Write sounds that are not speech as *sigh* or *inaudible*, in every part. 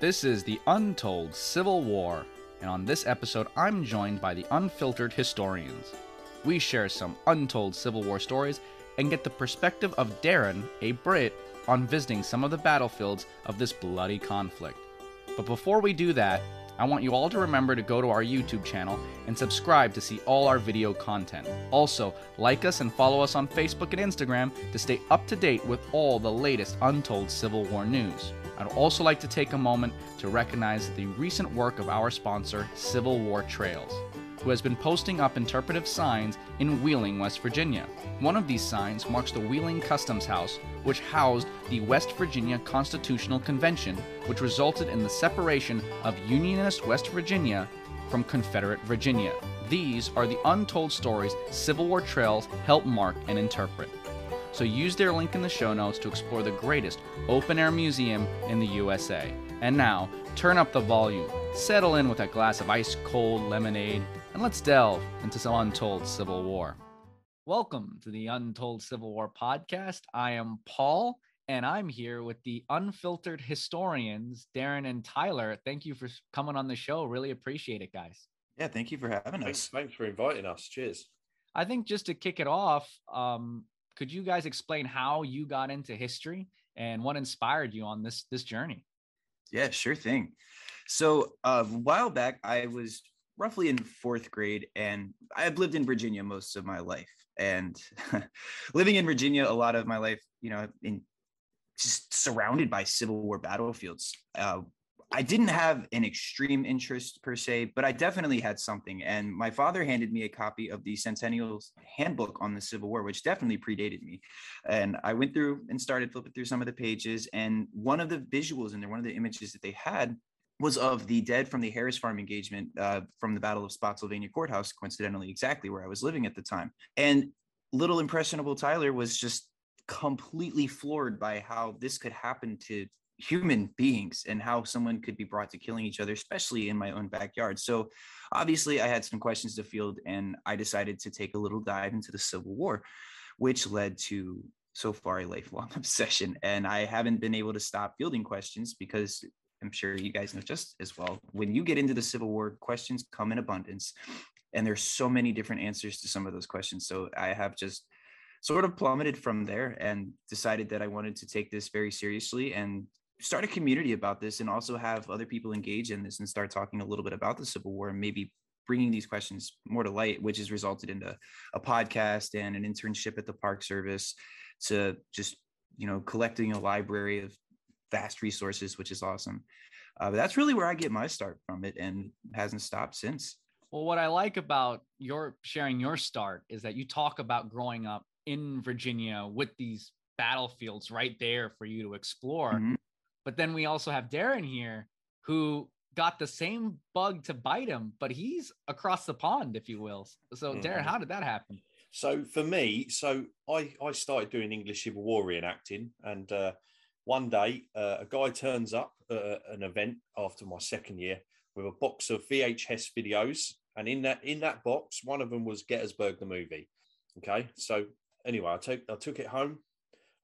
This is the Untold Civil War, and on this episode, I'm joined by the Unfiltered Historians. We share some untold Civil War stories and get the perspective of Darren, a Brit, on visiting some of the battlefields of this bloody conflict. But before we do that, I want you all to remember to go to our YouTube channel and subscribe to see all our video content. Also, like us and follow us on Facebook and Instagram to stay up to date with all the latest untold Civil War news. I'd also like to take a moment to recognize the recent work of our sponsor, Civil War Trails who has been posting up interpretive signs in Wheeling, West Virginia. One of these signs marks the Wheeling Customs House, which housed the West Virginia Constitutional Convention, which resulted in the separation of Unionist West Virginia from Confederate Virginia. These are the untold stories Civil War trails help mark and interpret. So use their link in the show notes to explore the greatest open air museum in the USA. And now, turn up the volume, settle in with a glass of ice cold lemonade, and let's delve into some untold Civil War. Welcome to the Untold Civil War podcast. I am Paul, and I'm here with the unfiltered historians, Darren and Tyler. Thank you for coming on the show. Really appreciate it, guys. Yeah, thank you for having Thanks, us. thanks for inviting us. Cheers. I think just to kick it off, um, could you guys explain how you got into history and what inspired you on this this journey? Yeah, sure thing. So uh, a while back, I was roughly in fourth grade, and I've lived in Virginia most of my life. And *laughs* living in Virginia, a lot of my life, you know, in just surrounded by Civil War battlefields. Uh, I didn't have an extreme interest per se, but I definitely had something. And my father handed me a copy of the Centennial's Handbook on the Civil War, which definitely predated me. And I went through and started flipping through some of the pages. And one of the visuals in there, one of the images that they had was of the dead from the Harris Farm engagement uh, from the Battle of Spotsylvania Courthouse, coincidentally, exactly where I was living at the time. And little impressionable Tyler was just completely floored by how this could happen to human beings and how someone could be brought to killing each other, especially in my own backyard. So, obviously, I had some questions to field, and I decided to take a little dive into the Civil War, which led to so far a lifelong *laughs* obsession. And I haven't been able to stop fielding questions because I'm sure you guys know just as well. When you get into the Civil War, questions come in abundance, and there's so many different answers to some of those questions. So I have just sort of plummeted from there and decided that I wanted to take this very seriously and start a community about this and also have other people engage in this and start talking a little bit about the Civil War and maybe bringing these questions more to light, which has resulted into a podcast and an internship at the Park Service to just, you know, collecting a library of vast resources, which is awesome. Uh, but that's really where I get my start from it and hasn't stopped since. Well, what I like about your sharing your start is that you talk about growing up in Virginia with these battlefields right there for you to explore. Mm-hmm. But then we also have Darren here who got the same bug to bite him, but he's across the pond, if you will. So, mm-hmm. Darren, how did that happen? So, for me, so I, I started doing English Civil War reenacting, and uh, one day uh, a guy turns up at an event after my second year with a box of VHS videos, and in that in that box, one of them was Gettysburg the movie. Okay, so anyway, I took I took it home,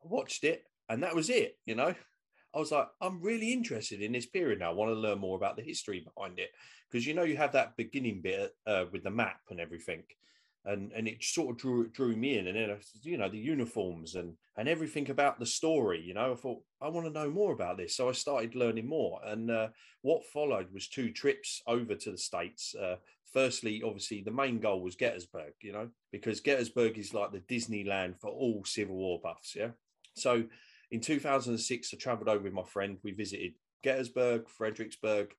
I watched it, and that was it. You know, I was like, I'm really interested in this period now. I want to learn more about the history behind it because you know you have that beginning bit uh, with the map and everything, and and it sort of drew drew me in. And then you know the uniforms and and everything about the story. You know, I thought I want to know more about this, so I started learning more. And uh, what followed was two trips over to the states. Uh, firstly, obviously, the main goal was Gettysburg. You know, because Gettysburg is like the Disneyland for all Civil War buffs. Yeah, so in 2006, I traveled over with my friend. We visited Gettysburg, Fredericksburg,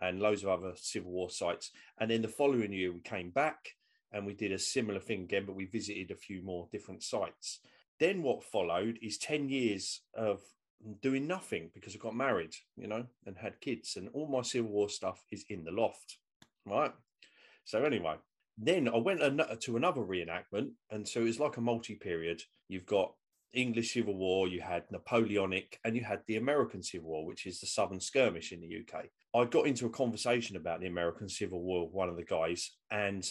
and loads of other Civil War sites. And then the following year, we came back and we did a similar thing again, but we visited a few more different sites. Then what followed is 10 years of doing nothing because I got married, you know, and had kids, and all my Civil War stuff is in the loft, right? So, anyway, then I went to another reenactment, and so it was like a multi period. You've got English Civil War, you had Napoleonic, and you had the American Civil War, which is the Southern Skirmish in the UK. I got into a conversation about the American Civil War with one of the guys, and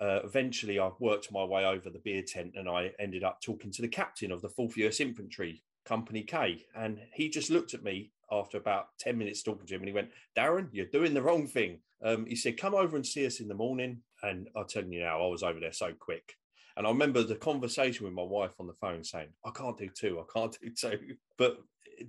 uh, eventually I worked my way over the beer tent and I ended up talking to the captain of the 4th US Infantry, Company K. And he just looked at me after about 10 minutes talking to him and he went, Darren, you're doing the wrong thing. Um, he said, come over and see us in the morning. And I'll tell you now, I was over there so quick. And I remember the conversation with my wife on the phone saying, I can't do two, I can't *laughs* do two. But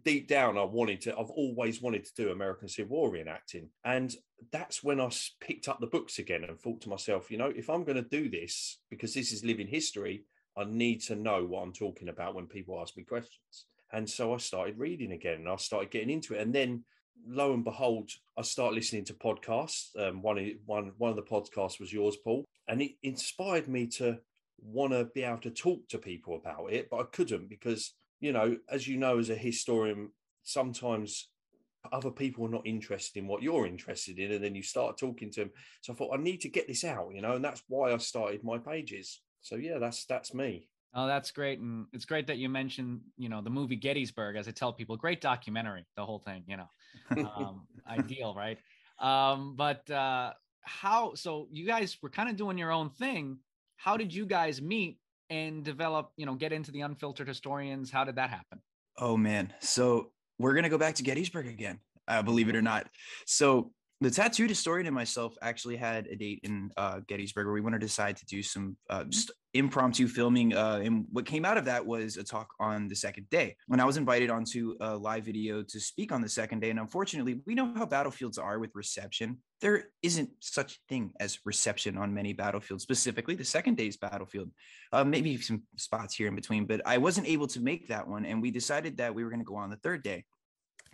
deep down, I wanted to, I've always wanted to do American Civil War reenacting. And that's when I picked up the books again and thought to myself, you know, if I'm going to do this, because this is living history, I need to know what I'm talking about when people ask me questions. And so I started reading again and I started getting into it. And then lo and behold, I started listening to podcasts. Um, one, one, one of the podcasts was yours, Paul, and it inspired me to want to be able to talk to people about it, but I couldn't because, you know, as you know, as a historian, sometimes other people are not interested in what you're interested in, and then you start talking to them. So I thought I need to get this out, you know, and that's why I started my pages. So yeah, that's that's me. Oh, that's great, and it's great that you mentioned, you know, the movie Gettysburg. As I tell people, great documentary, the whole thing, you know, um, *laughs* ideal, right? Um, but uh, how? So you guys were kind of doing your own thing. How did you guys meet and develop? You know, get into the unfiltered historians. How did that happen? Oh man, so we're gonna go back to Gettysburg again. Uh, believe it or not. So the tattooed historian and myself actually had a date in uh, Gettysburg where we wanted to decide to do some uh, just impromptu filming. Uh, and what came out of that was a talk on the second day. When I was invited onto a live video to speak on the second day, and unfortunately, we know how battlefields are with reception. There isn't such thing as reception on many battlefields, specifically the second day's battlefield. Uh, maybe some spots here in between, but I wasn't able to make that one, and we decided that we were going to go on the third day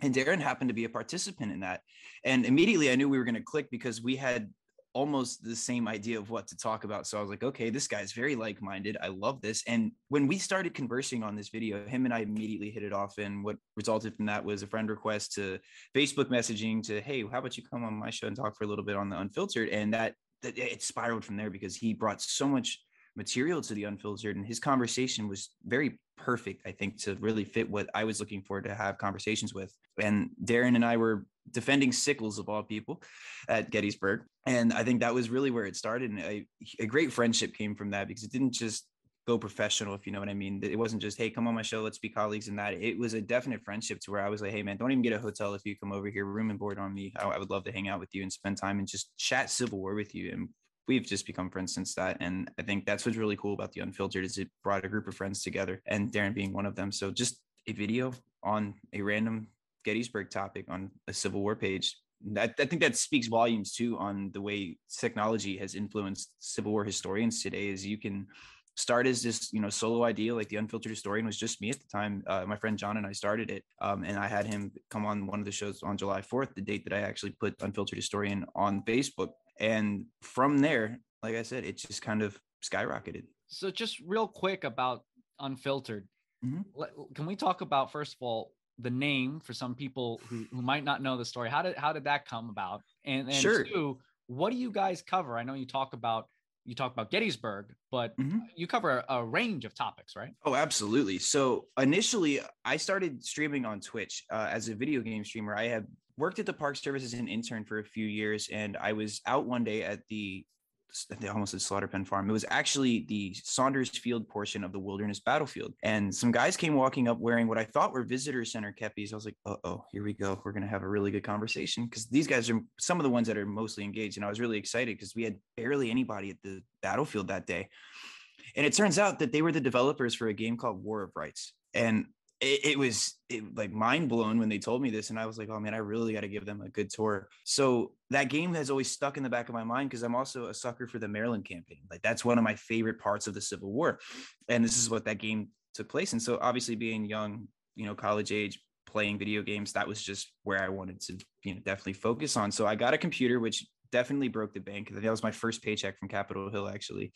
and Darren happened to be a participant in that. And immediately I knew we were going to click because we had almost the same idea of what to talk about. So I was like, okay, this guy's very like minded. I love this. And when we started conversing on this video, him and I immediately hit it off. And what resulted from that was a friend request to Facebook messaging to, hey, how about you come on my show and talk for a little bit on the unfiltered? And that, that it spiraled from there because he brought so much material to the unfiltered and his conversation was very perfect i think to really fit what i was looking for to have conversations with. And darren and i were defending sickles of all people at gettysburg. And i think that was really where it started. And a, a great friendship came from that because it didn't just go professional if you know what i mean. It wasn't just hey come on my show let's be colleagues and that. It was a definite friendship to where i was like hey man don't even get a hotel if you come over here. Room and board on me. I, I would love to hang out with you and spend time and just chat civil war with you and we've just become friends since that. And I think that's what's really cool about the Unfiltered is it brought a group of friends together, and Darren being one of them. So just a video on a random Gettysburg topic on a Civil War page. I, think that speaks volumes too on the way technology has influenced Civil War historians today. Is you can start as this you know solo idea like the unfiltered historian was just me at the time uh, my friend john and i started it um, and i had him come on one of the shows on july 4th the date that i actually put unfiltered historian on facebook and from there, like I said, it just kind of skyrocketed. So just real quick about Unfiltered. Mm-hmm. Can we talk about first of all the name for some people who, who might not know the story? How did how did that come about? And, and sure. two, what do you guys cover? I know you talk about you talk about Gettysburg, but mm-hmm. you cover a, a, range of topics, right? Oh, absolutely. So initially, I started streaming on Twitch uh, as a video game streamer. I have worked at the Park Service as an intern for a few years, and I was out one day at the they almost said slaughter pen farm. It was actually the Saunders Field portion of the wilderness battlefield. And some guys came walking up wearing what I thought were visitor center kepis. I was like, oh, here we go. We're going to have a really good conversation because these guys are some of the ones that are mostly engaged. And I was really excited because we had barely anybody at the battlefield that day. And it turns out that they were the developers for a game called War of Rights. And it, it was it, like mind blown when they told me this and i was like oh man i really got to give them a good tour so that game has always stuck in the back of my mind because i'm also a sucker for the maryland campaign like that's one of my favorite parts of the civil war and this is what that game took place and so obviously being young you know college age playing video games that was just where i wanted to you know definitely focus on so i got a computer which definitely broke the bank. That was my first paycheck from Capitol Hill, actually.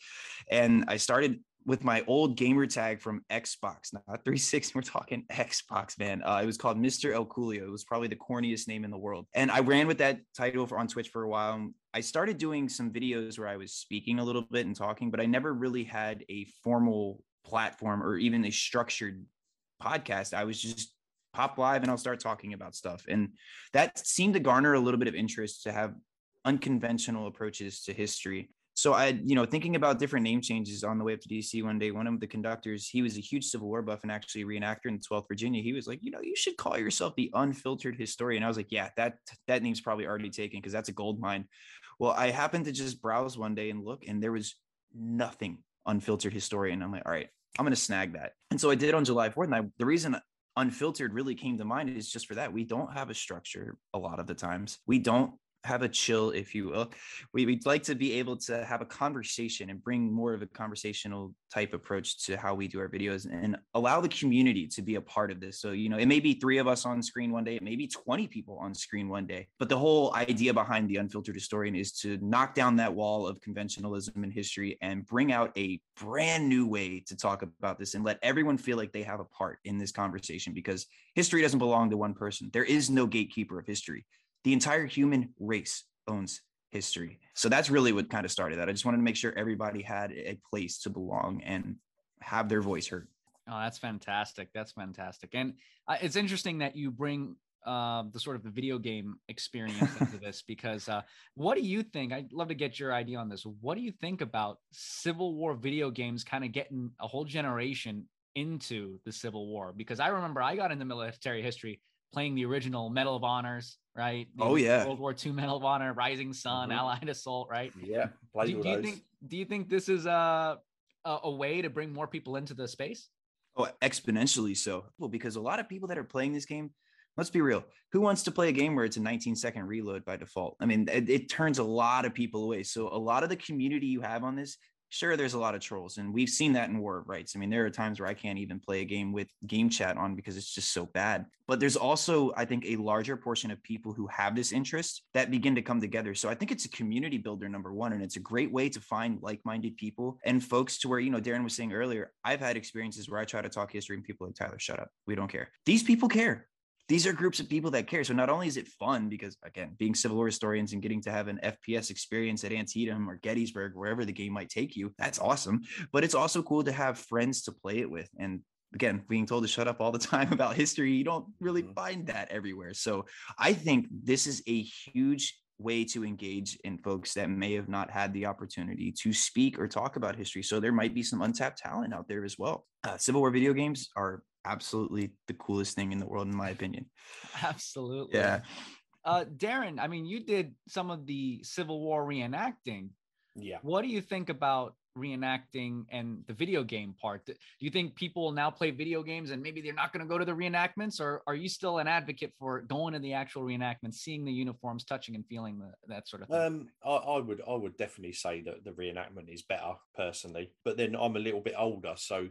And I started with my old gamer tag from Xbox, not 360. *laughs* We're talking Xbox, man. Uh, it was called Mr. El Coolio. It was probably the corniest name in the world. And I ran with that title for, on Twitch for a while. I started doing some videos where I was speaking a little bit and talking, but I never really had a formal platform or even a structured podcast. I was just pop live and I'll start talking about stuff. And that seemed to garner a little bit of interest to have unconventional approaches to history So I, you know, thinking about different name changes on the way up to DC one day, one of the conductors, he was a huge Civil War buff and actually reenactor in the 12th Virginia. He was like, you know, you should call yourself the unfiltered historian. I was like, yeah, that that name's probably already taken because that's a gold mine. Well, I happened to just browse one day and look, and there was nothing unfiltered historian. I'm like, all right, I'm gonna snag that. And so I did on July 4th. And I, the reason unfiltered really came to mind is just for that. We don't have a structure a lot of the times. We don't have a chill, if you will. We, would like to be able to have a conversation and bring more of a conversational type approach to how we do our videos and allow the community to be a part of this. So, you know, it may be three of us on screen one day, it may be 20 people on screen one day. But the whole idea behind the unfiltered historian is to knock down that wall of conventionalism in history and bring out a brand new way to talk about this and let everyone feel like they have a part in this conversation because history doesn't belong to one person. There is no gatekeeper of history the entire human race owns history. So that's really what kind of started that. I just wanted to make sure everybody had a place to belong and have their voice heard. Oh, that's fantastic. That's fantastic. And uh, it's interesting that you bring uh, the sort of the video game experience into *laughs* this because uh, what do you think? I'd love to get your idea on this. What do you think about Civil War video games kind of getting a whole generation into the Civil War? Because I remember I got into military history playing the original Medal of Honors, right? The oh yeah, World War II Medal of Honor, Rising Sun, mm-hmm. Allied Assault, right? Yeah. Do, do you think? Do you think this is a, a a way to bring more people into the space? Oh, exponentially so. Well, because a lot of people that are playing this game, let's be real, who wants to play a game where it's a 19 second reload by default? I mean, it, it turns a lot of people away. So a lot of the community you have on this sure there's a lot of trolls and we've seen that in war of rights. I mean there are times where i can't even play a game with game chat on because it's just so bad. But there's also i think a larger portion of people who have this interest that begin to come together. So i think it's a community builder number one and it's a great way to find like-minded people and folks to where you know darren was saying earlier i've had experiences where i try to talk history and people like tyler shut up. We don't care. These people care these are groups of people that care. So not only is it fun because again, being Civil War historians and getting to have an FPS experience at Antietam or Gettysburg, wherever the game might take you, that's awesome. But it's also cool to have friends to play it with. And again, being told to shut up all the *laughs* time about history, you don't really mm-hmm. find that everywhere. So I think this is a huge way to engage in folks that may have not had the opportunity to speak or talk about history. So there might be some untapped talent out there as well. Uh, Civil War video games are absolutely the coolest thing in the world, in my opinion. *laughs* Absolutely. Yeah. Uh, Darren, I mean, you did some of the Civil War reenacting. Yeah. What do you think about reenacting and the video game part? Do you think people will now play video games and maybe they're not going to go to the reenactments, or are you still an advocate for going to the actual reenactments, seeing the uniforms, touching and feeling the, that sort of thing? Um, I, I would, I would definitely say that the reenactment is better personally, but then I'm a little bit older, so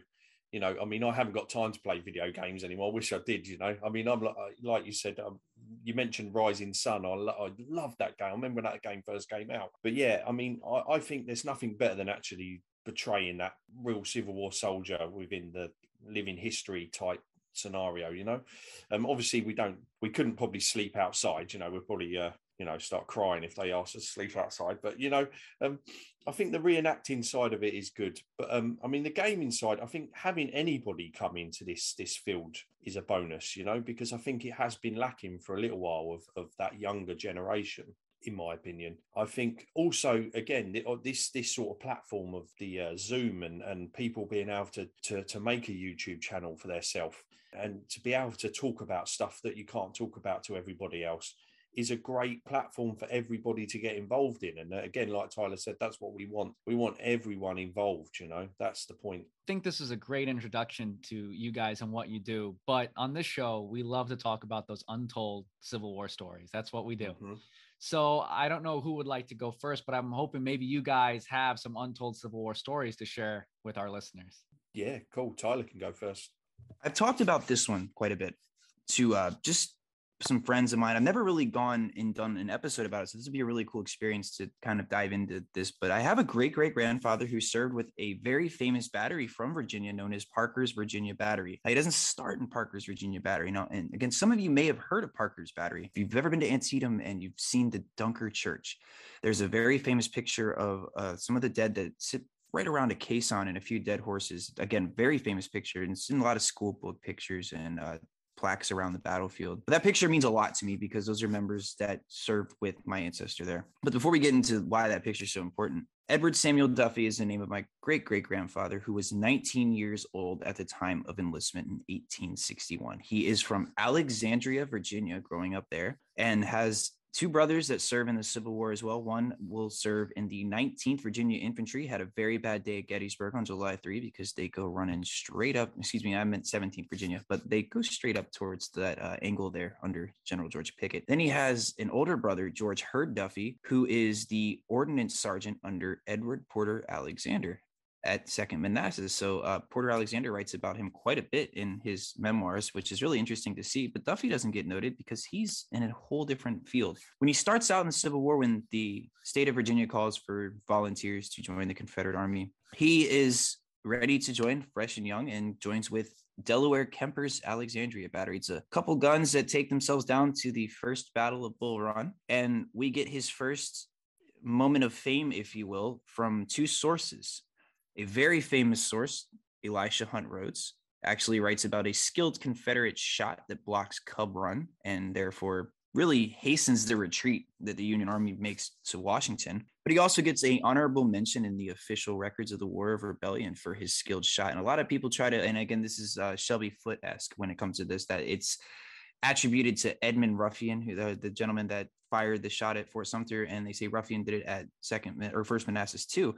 you know, I mean, I haven't got time to play video games anymore. I wish I did. You know, I mean, I'm like, like you said, um, you mentioned Rising Sun. I, lo- I love that game. I remember that game first came out. But yeah, I mean, I, I think there's nothing better than actually portraying that real Civil War soldier within the living history type scenario. You know, um, obviously we don't, we couldn't probably sleep outside. You know, we're probably uh, you know start crying if they ask to sleep outside but you know um, i think the reenacting side of it is good but um, i mean the gaming side i think having anybody come into this this field is a bonus you know because i think it has been lacking for a little while of, of that younger generation in my opinion. I think also again uh, this this sort of platform of the uh, Zoom and and people being able to, to to make a YouTube channel for themselves and to be able to talk about stuff that you can't talk about to everybody else is a great platform for everybody to get involved in. And uh, again, like Tyler said, that's what we want. We want everyone involved, you know, that's the point. I think this is a great introduction to you guys and what you do. But on this show, we love to talk about those untold Civil War stories. That's what we do. Mm-hmm. So I don't know who would like to go first, but I'm hoping maybe you guys have some untold Civil War stories to share with our listeners. Yeah, cool. Tyler can go first. I've talked about this one quite a bit to uh, just some friends of mine. I've never really gone and done an episode about it. So this would be a really cool experience to kind of dive into this. But I have a great great grandfather who served with a very famous battery from Virginia known as Parker's Virginia Battery. Now, he doesn't start in Parker's Virginia Battery. Now, and again, some of you may have heard of Parker's Battery. If you've ever been to Antietam and you've seen the Dunker Church, there's a very famous picture of uh, some of the dead that sit right around a caisson and a few dead horses. Again, very famous picture, and it's in a lot of school book pictures and uh, plaques around the battlefield. But that picture means a lot to me because those are members that served with my ancestor there. But before we get into why that picture is so important, Edward Samuel Duffy is the name of my great great grandfather, who was 19 years old at the time of enlistment in 1861. He is from Alexandria, Virginia, growing up there, and has two brothers that serve in the Civil War as well. One will serve in the 19th Virginia Infantry, had a very bad day at Gettysburg on July 3 because they go running straight up. Excuse me, I meant 17th Virginia, but they go straight up towards that uh, angle there under General George Pickett. Then he has an older brother, George Hurd Duffy, who is the ordnance sergeant under Edward Porter Alexander at Second Manassas. So uh, Porter Alexander writes about him quite a bit in his memoirs, which is really interesting to see. But Duffy doesn't get noted because he's in a whole different field. When he starts out in the Civil War, when the state of Virginia calls for volunteers to join the Confederate Army, he is ready to join, fresh and young, and joins with Delaware Kemper's Alexandria Battery. It's a couple guns that take themselves down to the first Battle of Bull Run, and we get his first moment of fame, if you will, from two sources. A very famous source, Elisha Hunt Rhodes, actually writes about a skilled Confederate shot that blocks Cub Run and therefore really hastens the retreat that the Union Army makes to Washington. But he also gets a honorable mention in the official records of the War of Rebellion for his skilled shot. And a lot of people try to, and again, this is uh, Shelby Foote esque when it comes to this, that it's attributed to Edmund Ruffin, who the, the gentleman that fired the shot at Fort Sumter, and they say Ruffin did it at second or first Manassas too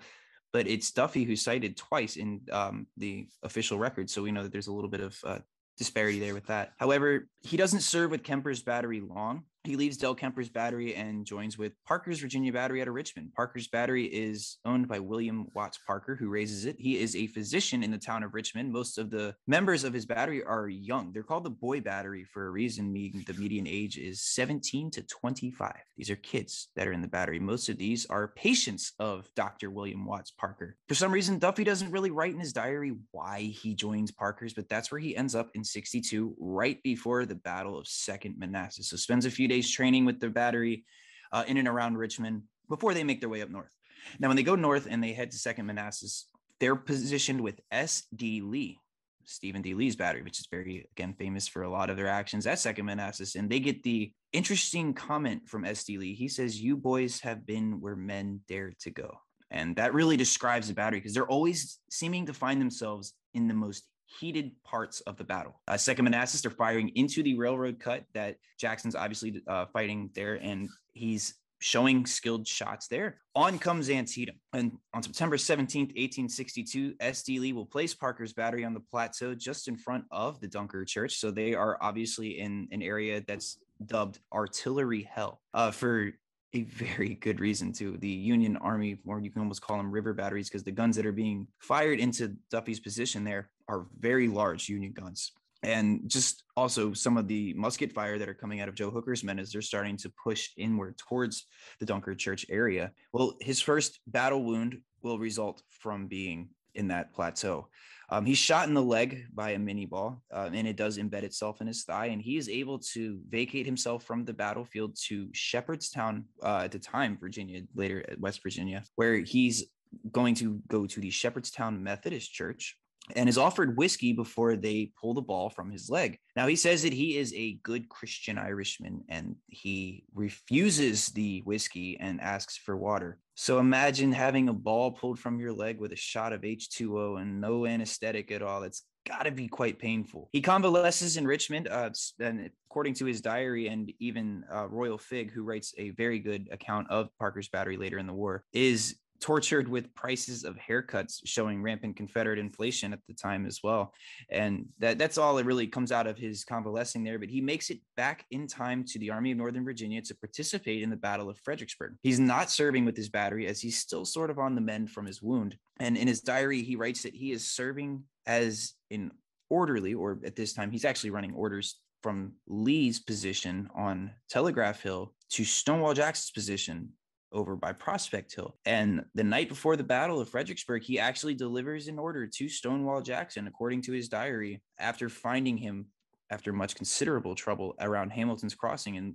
but it's Duffy who's cited twice in um, the official record. So we know that there's a little bit of uh, disparity there with that. However, he doesn't serve with Kemper's battery long. He leaves Del Kemper's battery and joins with Parker's Virginia Battery out of Richmond. Parker's battery is owned by William Watts Parker, who raises it. He is a physician in the town of Richmond. Most of the members of his battery are young. They're called the Boy Battery for a reason. meaning The median age is 17 to 25. These are kids that are in the battery. Most of these are patients of Dr. William Watts Parker. For some reason, Duffy doesn't really write in his diary why he joins Parker's, but that's where he ends up in 62, right before the Battle of Second Manassas. So spends a few days days training with their battery uh, in and around Richmond before they make their way up north. Now, when they go north and they head to Second Manassas, they're positioned with S.D. Lee, Stephen D. Lee's battery, which is very, again, famous for a lot of their actions at Second Manassas. And they get the interesting comment from S.D. Lee. He says, You boys have been where men dare to go. And that really describes the battery because they're always seeming to find themselves in the most heated parts of the battle. Uh, Second Manassas, they're firing into the railroad cut that Jackson's obviously uh, fighting there, and he's showing skilled shots there. On comes Antietam. And on September 17th, 1862, S.D. Lee will place Parker's battery on the plateau just in front of the Dunker Church. So they are obviously in an area that's dubbed artillery hell uh, for a very good reason to the Union Army, or you can almost call them river batteries, because the guns that are being fired into Duffy's position there are very large Union guns. And just also some of the musket fire that are coming out of Joe Hooker's men as they're starting to push inward towards the Dunker Church area. Well, his first battle wound will result from being in that plateau. Um, he's shot in the leg by a minie ball, uh, and it does embed itself in his thigh. And he is able to vacate himself from the battlefield to Shepherdstown uh, at the time, Virginia, later at West Virginia, where he's going to go to the Shepherdstown Methodist Church and is offered whiskey before they pull the ball from his leg. Now, he says that he is a good Christian Irishman and he refuses the whiskey and asks for water. So imagine having a ball pulled from your leg with a shot of H2O and no anesthetic at all. It's got to be quite painful. He convalesces in Richmond, uh, and according to his diary, and even uh, Royall Figg, who writes a very good account of Parker's battery later in the war, is tortured with prices of haircuts showing rampant Confederate inflation at the time as well. And that, that's all it really comes out of his convalescing there. But he makes it back in time to the Army of Northern Virginia to participate in the Battle of Fredericksburg. He's not serving with his battery as he's still sort of on the mend from his wound. And in his diary, he writes that he is serving as an orderly, or at this time, he's actually running orders from Lee's position on Telegraph Hill to Stonewall Jackson's position over by Prospect Hill. And the night before the Battle of Fredericksburg, he actually delivers an order to Stonewall Jackson, according to his diary, after finding him after much considerable trouble around Hamilton's Crossing. And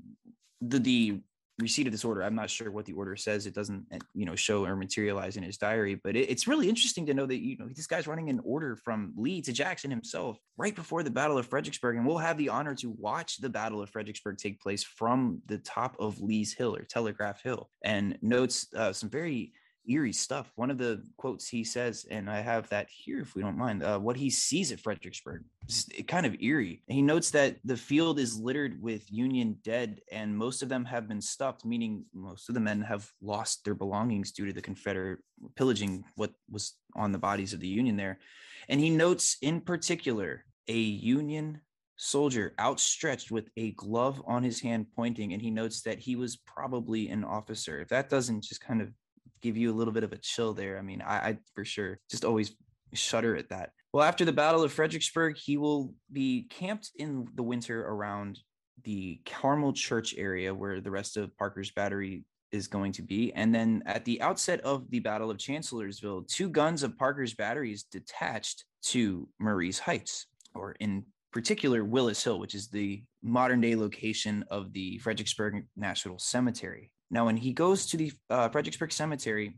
the, the receipt of this order. I'm not sure what the order says. It doesn't, uh, you know, show or materialize in his diary. But it, it's really interesting to know that you know this guy's running an order from Lee to Jackson himself right before the Battle of Fredericksburg, and we'll have the honor to watch the Battle of Fredericksburg take place from the top of Lee's Hill or Telegraph Hill, and notes uh, some very eerie stuff. One of the quotes he says, and I have that here if we don't mind, uh, what he sees at Fredericksburg. It's kind of eerie. He notes that the field is littered with Union dead, and most of them have been stuffed, meaning most of the men have lost their belongings due to the Confederate pillaging what was on the bodies of the Union there. And he notes in particular a Union soldier outstretched with a glove on his hand pointing and he notes that he was probably an officer if that doesn't just kind of give you a little bit of a chill there. I mean, I, I for sure just always shudder at that. Well, after the Battle of Fredericksburg, he will be camped in the winter around the Carmel Church area where the rest of Parker's battery is going to be. And then at the outset of the Battle of Chancellorsville, two guns of Parker's batteries detached to Marye's Heights, or in particular, Willis Hill, which is the modern day location of the Fredericksburg National Cemetery. Now, when he goes to the uh, Fredericksburg Cemetery,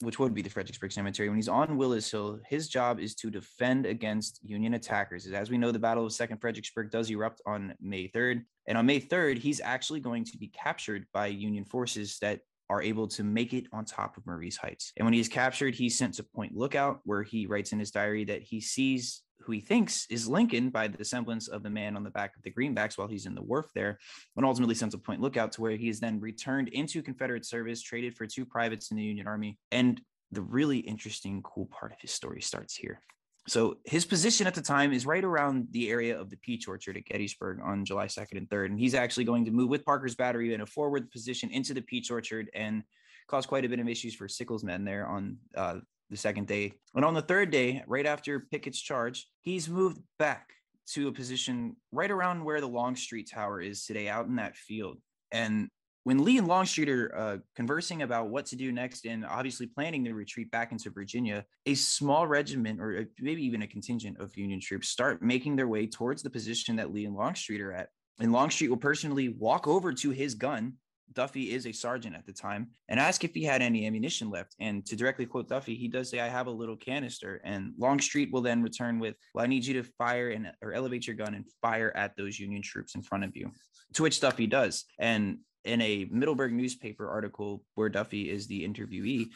which would be the Fredericksburg Cemetery, when he's on Willis Hill, his job is to defend against Union attackers. As we know, the Battle of Second Fredericksburg does erupt on May 3rd. And on May 3rd, he's actually going to be captured by Union forces that are able to make it on top of Marye's Heights. And when he's captured, he's sent to Point Lookout, where he writes in his diary that he sees who he thinks is Lincoln by the semblance of the man on the back of the greenbacks while he's in the wharf there, and ultimately sends a point lookout to where he is then returned into Confederate service, traded for two privates in the Union Army. And the really interesting, cool part of his story starts here. So his position at the time is right around the area of the Peach Orchard at Gettysburg on July 2nd and 3rd. And he's actually going to move with Parker's battery in a forward position into the Peach Orchard and cause quite a bit of issues for Sickles' men there on uh, the second day. And on the third day, right after Pickett's charge, he's moved back to a position right around where the Longstreet Tower is today, out in that field. And when Lee and Longstreet are uh, conversing about what to do next and obviously planning to retreat back into Virginia, a small regiment or uh, maybe even a contingent of Union troops start making their way towards the position that Lee and Longstreet are at. And Longstreet will personally walk over to his gun Duffy is a sergeant at the time, and ask if he had any ammunition left. And to directly quote Duffy, he does say, I have a little canister. And Longstreet will then return with, Well, I need you to fire and or elevate your gun and fire at those Union troops in front of you. To which Duffy does. And in a Middleburg newspaper article where Duffy is the interviewee,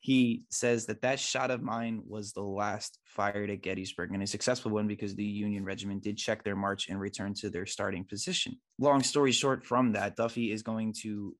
he says that that shot of mine was the last fired at Gettysburg and a successful one because the Union regiment did check their march and return to their starting position. Long story short, from that, Duffy is going to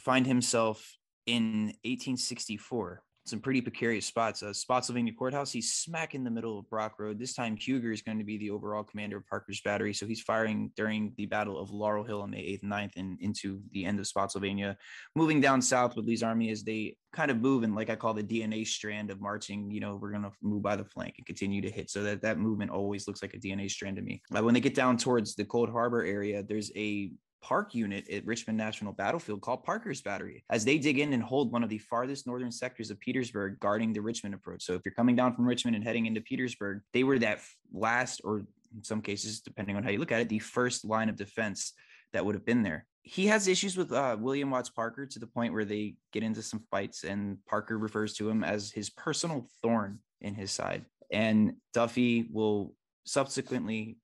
find himself in 1864 some pretty precarious spots. Uh, Spotsylvania Courthouse, he's smack in the middle of Brock Road. This time, Huger is going to be the overall commander of Parker's battery. So he's firing during the Battle of Laurel Hill on May 8th and 9th and into the end of Spotsylvania, moving down south with Lee's army as they kind of move and like I call the DNA strand of marching, you know, we're going to move by the flank and continue to hit. So that that movement always looks like a DNA strand to me. Uh, when they get down towards the Cold Harbor area, there's a park unit at Richmond National Battlefield called Parker's Battery as they dig in and hold one of the farthest northern sectors of Petersburg guarding the Richmond approach. So if you're coming down from Richmond and heading into Petersburg, they were that last, or in some cases, depending on how you look at it, the first line of defense that would have been there. He has issues with uh, William Watts Parker to the point where they get into some fights, and Parker refers to him as his personal thorn in his side. And Duffy will subsequently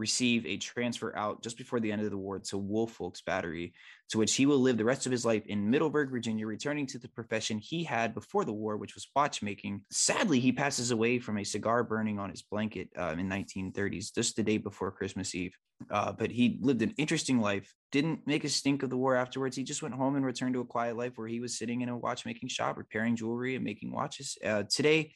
receive a transfer out just before the end of the war to Woolfolk's Battery, to which he will live the rest of his life in Middleburg, Virginia, returning to the profession he had before the war, which was watchmaking. Sadly, he passes away from a cigar burning on his blanket uh, in 1930s, just the day before Christmas Eve. Uh, but he lived an interesting life, didn't make a stink of the war afterwards. He just went home and returned to a quiet life where he was sitting in a watchmaking shop, repairing jewelry and making watches. Uh, today,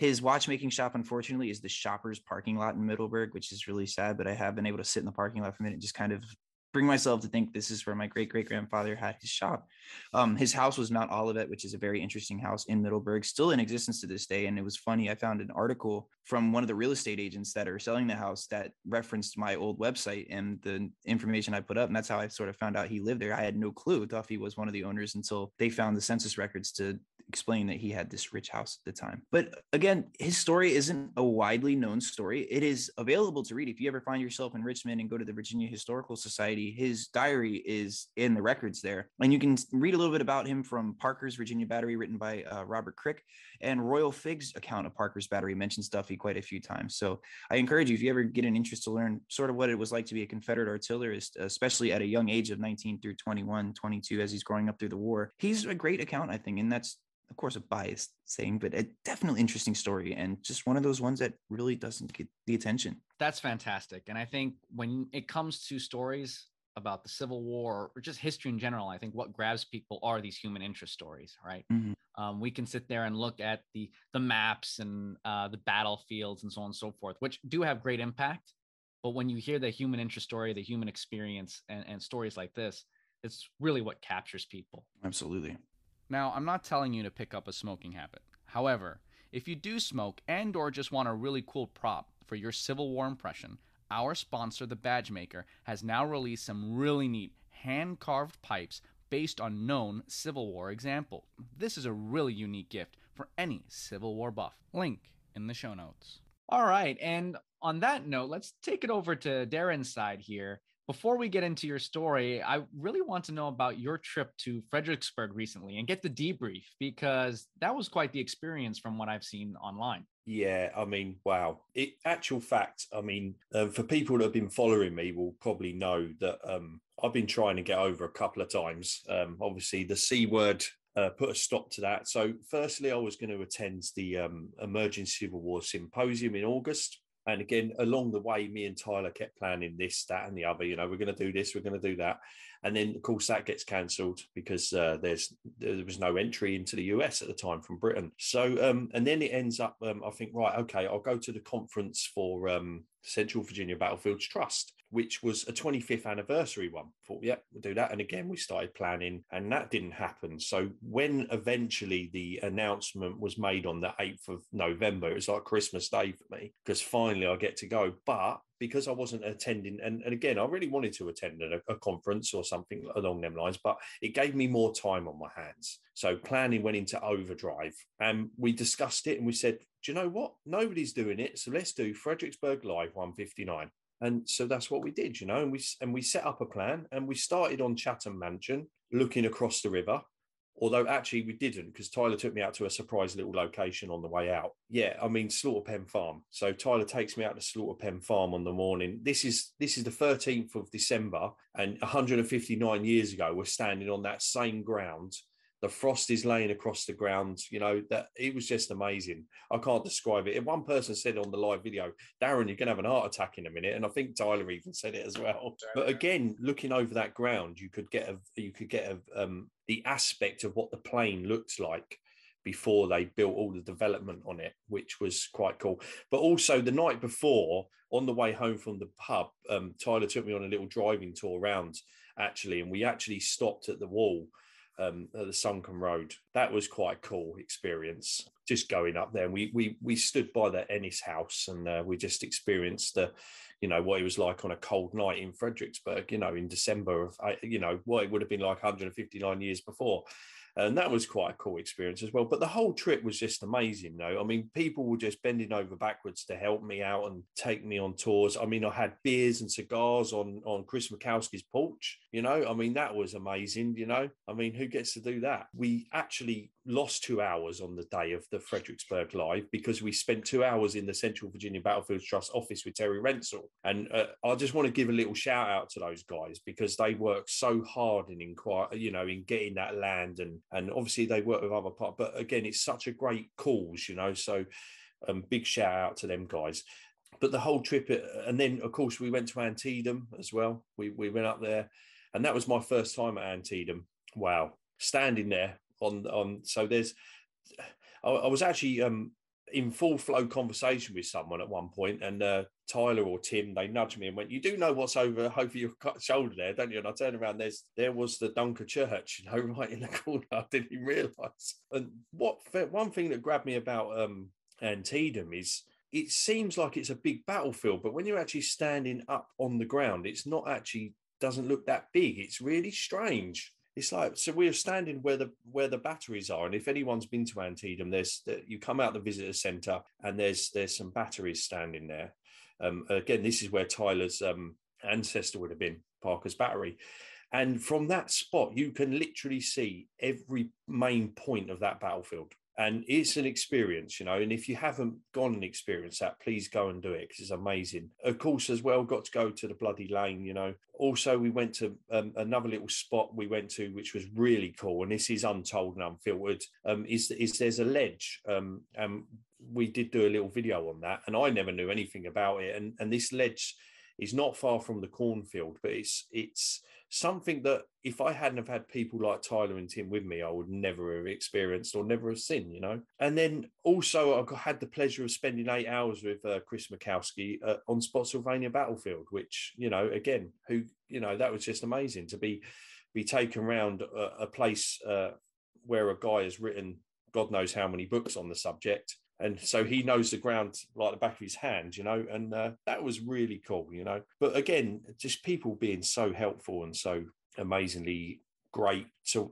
his watchmaking shop, unfortunately, is the Shoppers parking lot in Middleburg, which is really sad. But I have been able to sit in the parking lot for a minute, just kind of bring myself to think this is where my great great grandfather had his shop. Um, his house was Mount Olivet, which is a very interesting house in Middleburg, still in existence to this day. And it was funny. I found an article from one of the real estate agents that are selling the house that referenced my old website and the information I put up. And that's how I sort of found out he lived there. I had no clue. Duffy was one of the owners until they found the census records to explain that he had this rich house at the time. But again, his story isn't a widely known story. It is available to read if you ever find yourself in Richmond and go to the Virginia Historical Society Society, his diary is in the records there. And you can read a little bit about him from Parker's Virginia Battery, written by uh, Robert Krick, and Royall Figg's account of Parker's Battery mentions Duffy quite a few times. So I encourage you, if you ever get an interest to learn sort of what it was like to be a Confederate artillerist, especially at a young age of 19 through 21, 22, as he's growing up through the war, he's a great account, I think. And that's of course a biased saying but a definitely interesting story and just one of those ones that really doesn't get the attention. That's fantastic and i think when it comes to stories about the civil war or just history in general i think what grabs people are these human interest stories right? Mm-hmm. um, we can sit there and look at the the maps and uh, the battlefields and so on and so forth which do have great impact but when you hear the human interest story the human experience and, and stories like this it's really what captures people. Absolutely now, I'm not telling you to pick up a smoking habit. However, if you do smoke and or just want a really cool prop for your Civil War impression, our sponsor, The Badge Maker, has now released some really neat hand-carved pipes based on known Civil War examples. This is a really unique gift for any Civil War buff. Link in the show notes. All right, and on that note, let's take it over to Darren's side here before we get into your story, I really want to know about your trip to Fredericksburg recently and get the debrief because that was quite the experience from what I've seen online. Yeah, I mean, wow. It actual fact, I mean, uh, for people that have been following me will probably know that um, I've been trying to get over a couple of times. Um, obviously, the C word uh, put a stop to that. So, firstly, I was going to attend the um, Emerging Civil War Symposium in August. And again, along the way, me and Tyler kept planning this, that, and the other. You know, we're going to do this, we're going to do that, and then of course that gets cancelled because uh, there's there was no entry into the US at the time from Britain. So, um, and then it ends up, um, I think, right, okay, I'll go to the conference for um, Central Virginia Battlefields Trust, which was a 25th anniversary one. Thought, yeah, we'll do that. And again, we started planning, and that didn't happen. So when eventually the announcement was made on the 8th of November, it was like Christmas Day for me because finally I get to go. But because I wasn't attending, and, and again, I really wanted to attend a, a, conference or something along them lines, but it gave me more time on my hands. So planning went into overdrive, and we discussed it, and we said, do you know what? Nobody's doing it, so let's do Fredericksburg Live 159. And so that's what we did, you know, and we and we set up a plan, and we started on Chatham Mansion, looking across the river, Although actually we didn't because Tyler took me out to a surprise little location on the way out. Yeah, I mean Slaughter Pen Farm. So Tyler takes me out to Slaughter Pen Farm on the morning. This is this is the 13th of December, and 159 years ago, we're standing on that same ground the frost is laying across the ground you know that it was just amazing. I can't describe it. If one person said on the live video darren you're going to have an heart attack in a minute and i think tyler even said it as well. *laughs* But again looking over that ground you could get a you could get a um, the aspect of what the plain looked like before they built all the development on it, which was quite cool. But also the night before, on the way home from the pub, um, Tyler took me on a little driving tour around actually, and we actually stopped at the wall um, at the Sunken Road. That was quite a cool experience. Just going up there, and we we we stood by the Innis House, and uh, we just experienced the, you know, what it was like on a cold night in Fredericksburg. You know, in December of, you know, what it would have been like 159 years before and that was quite a cool experience as well. But the whole trip was just amazing, though. I mean, people were just bending over backwards to help me out and take me on tours. I mean, I had beers and cigars on on Chris Mackowski's porch. You know, I mean, that was amazing. You know, I mean, who gets to do that? We actually lost two hours on the day of the Fredericksburg Live because we spent two hours in the Central Virginia Battlefield Trust office with Terry Rensel. And uh, I just want to give a little shout out to those guys because they worked so hard in inquire, you know, in getting that land and and obviously they work with other part. But again, it's such a great cause, you know. So um, big shout out to them guys. But the whole trip, uh, and then of course we went to Antietam as well. We we went up there, and that was my first time at Antietam. Wow, standing there on on. So there's, I, I was actually um, in full flow conversation with someone at one point, and uh, Tyler or Tim they nudged me and went, "You do know what's over over your shoulder there, don't you?" And I turned around. There's there was the Dunker Church, you know, *laughs* right in the corner. I didn't even realise. And what one thing that grabbed me about um, Antietam is it seems like it's a big battlefield, but when you're actually standing up on the ground, it's not actually doesn't look that big. It's really strange it's like so we're standing where the where the batteries are and if anyone's been to antietam there's that you come out the visitor center and there's there's some batteries standing there um, again this is where tyler's um, ancestor would have been, Parker's Battery. And from that spot, you can literally see every main point of that battlefield. And it's an experience, you know. And if you haven't gone and experienced that, please go and do it because it's amazing. Of course, as well, got to go to the bloody lane, you know. Also, we went to um, another little spot we went to, which was really cool. And this is untold and unfiltered. Um, is is there's a ledge, um, and we did do a little video on that, and I never knew anything about it. And and this ledge is not far from the cornfield, but it's it's something that if I hadn't have had people like Tyler and Tim with me, I would never have experienced or never have seen, you know. And then also I had the pleasure of spending eight hours with uh, Chris Mackowski uh, on Spotsylvania Battlefield, which you know, again, who you know, that was just amazing to be be taken around a, a place uh, where a guy has written God knows how many books on the subject and so he knows the ground like the back of his hand, you know, and uh, that was really cool, you know. But again, just people being so helpful and so amazingly great to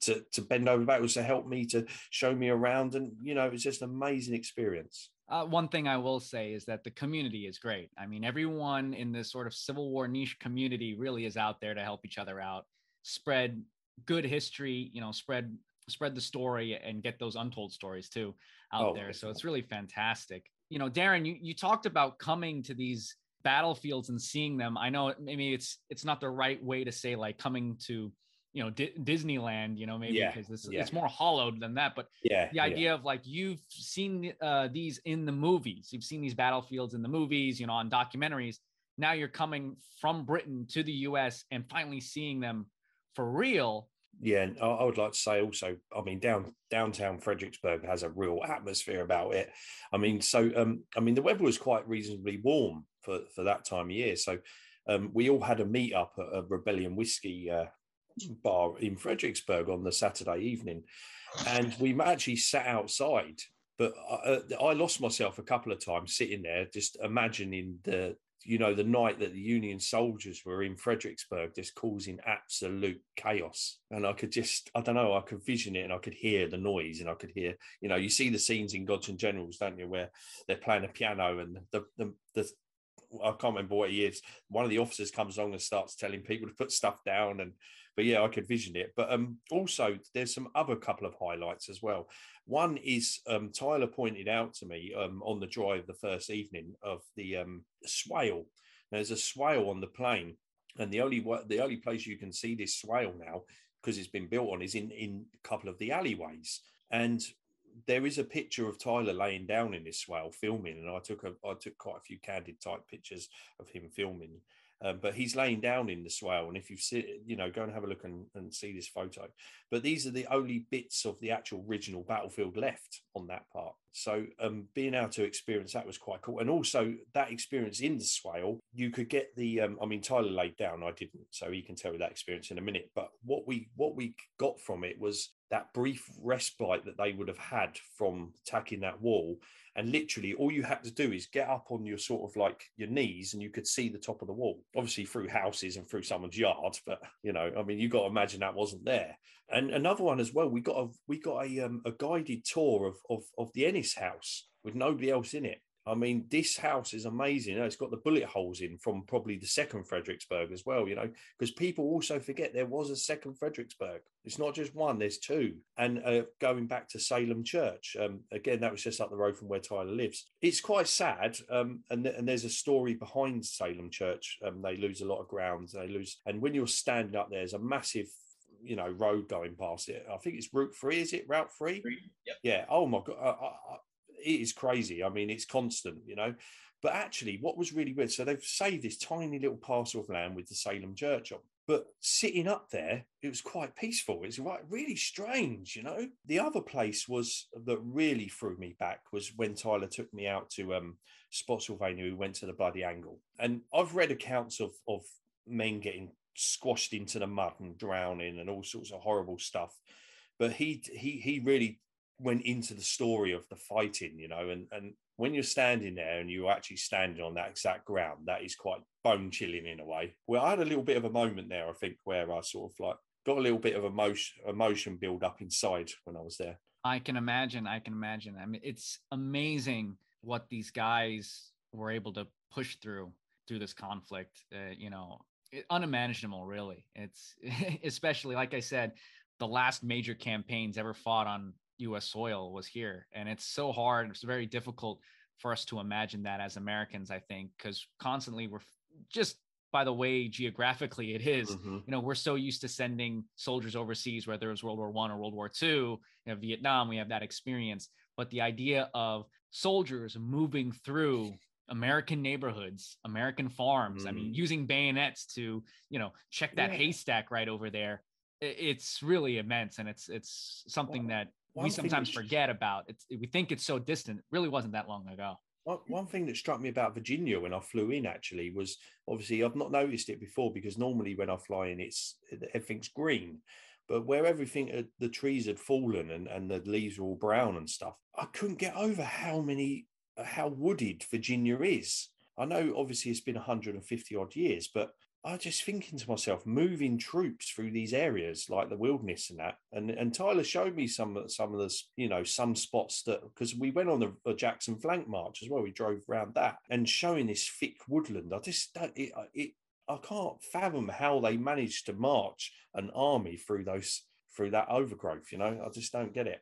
to, to bend over backwards to help me to show me around, and you know, it was just an amazing experience. Uh, one thing I will say is that the community is great. I mean, everyone in this sort of Civil War niche community really is out there to help each other out, spread good history, you know, spread spread the story and get those untold stories too out oh, there. So it's really fantastic. You know, Darren, you, you talked about coming to these battlefields and seeing them. I know maybe it's it's not the right way to say like coming to you know D- Disneyland, you know, maybe yeah, because this yeah. it's more hollowed than that. But yeah, the idea yeah. of like you've seen uh, these in the movies, you've seen these battlefields in the movies, you know, on documentaries. Now you're coming from Britain to the U.S. and finally seeing them for real yeah, I would like to say also, I mean, down downtown Fredericksburg has a real atmosphere about it. I mean, so um, I mean, the weather was quite reasonably warm for for that time of year. So um, we all had a meet up at a Rebellion Whiskey uh, bar in Fredericksburg on the Saturday evening, and we actually sat outside. But I, uh, I lost myself a couple of times sitting there, just imagining the you know, the night that the Union soldiers were in Fredericksburg, just causing absolute chaos. And I could just, I don't know, I could vision it and I could hear the noise and I could hear, you know, you see the scenes in Gods and Generals, don't you, where they're playing a piano and the, the, the I can't remember what he is. One of the officers comes along and starts telling people to put stuff down, and but yeah, I could vision it. But um, also there's some other couple of highlights as well. One is um, Tyler pointed out to me um, on the drive the first evening of the um, swale. There's a swale on the plain, and the only the only place you can see this swale now because it's been built on is in in a couple of the alleyways. And there is a picture of Tyler laying down in this swale filming, and I took a I took quite a few candid type pictures of him filming. Um, but he's laying down in the swale, and if you see, you know, go and have a look and, and see this photo. But these are the only bits of the actual original battlefield left on that part. So um, being able to experience that was quite cool, and also that experience in the swale, you could get the. Um, I mean, Tyler laid down, I didn't, so he can tell you that experience in a minute. But what we what we got from it was that brief respite that they would have had from attacking that wall and literally all you had to do is get up on your sort of like your knees and you could see the top of the wall. Obviously through houses and through someone's yard but you know i mean you got to imagine that wasn't there. And another one as well we got a we got a um, a guided tour of of, of the Innis House with nobody else in it I mean, this house is amazing. You know, it's got the bullet holes in from probably the second Fredericksburg as well, you know, because people also forget there was a second Fredericksburg. It's not just one, there's two. And uh, going back to Salem Church, um, again, that was just up the road from where Tyler lives. It's quite sad. Um, and, th- and there's a story behind Salem Church. Um, they lose a lot of ground. They lose. And when you're standing up there, there's a massive you know road going past it. I think it's Route Three. Is it Route Three? Yep. Yeah. Oh my god. I, I, it is crazy. I mean, it's constant, you know. But actually, what was really weird, so they've saved this tiny little parcel of land with the Salem Church on. But sitting up there, it was quite peaceful. It's right, really strange, you know. The other place was that really threw me back was when Tyler took me out to um, Spotsylvania. We went to the Bloody Angle, and I've read accounts of of men getting squashed into the mud and drowning and all sorts of horrible stuff. But he he he really went into the story of the fighting, you know, and and when you're standing there and you're actually standing on that exact ground, that is quite bone chilling in a way. Well, I had a little bit of a moment there, I think, where I sort of like got a little bit of emotion emotion build up inside when I was there. I can imagine. I can imagine. I mean, it's amazing what these guys were able to push through through this conflict. Uh, you know, it, unimaginable, really. It's *laughs* especially like I said, the last major campaigns ever fought on U.S. soil was here, and it's so hard. It's very difficult for us to imagine that as Americans. I think because constantly we're just by the way geographically it is, mm-hmm. you know we're so used to sending soldiers overseas whether it was world war one or world war two you know vietnam we have that experience but the idea of soldiers moving through American neighborhoods, American farms. Mm. I mean, mm. using bayonets to, you know, check that yeah. haystack right over there. It's really immense, and it's it's something that we sometimes forget about. It's we think it's so distant. It really wasn't that long ago. One, one thing that struck me about Virginia when I flew in actually was obviously I've not noticed it before because normally when I fly in, it's everything's green. But where everything, uh, the trees had fallen and, and the leaves were all brown and stuff, I couldn't get over how many how wooded Virginia is. I know obviously it's been 150 odd years, but I was just thinking to myself, moving troops through these areas like the wilderness and that, and and Tyler showed me some some of the you know some spots that because we went on the, Jackson flank march as well. We drove around that and showing this thick woodland. I just don't it, it I can't fathom how they managed to march an army through those through that overgrowth. You know, I just don't get it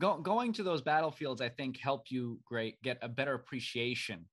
go, going to those battlefields, I think, help you great get a better appreciation.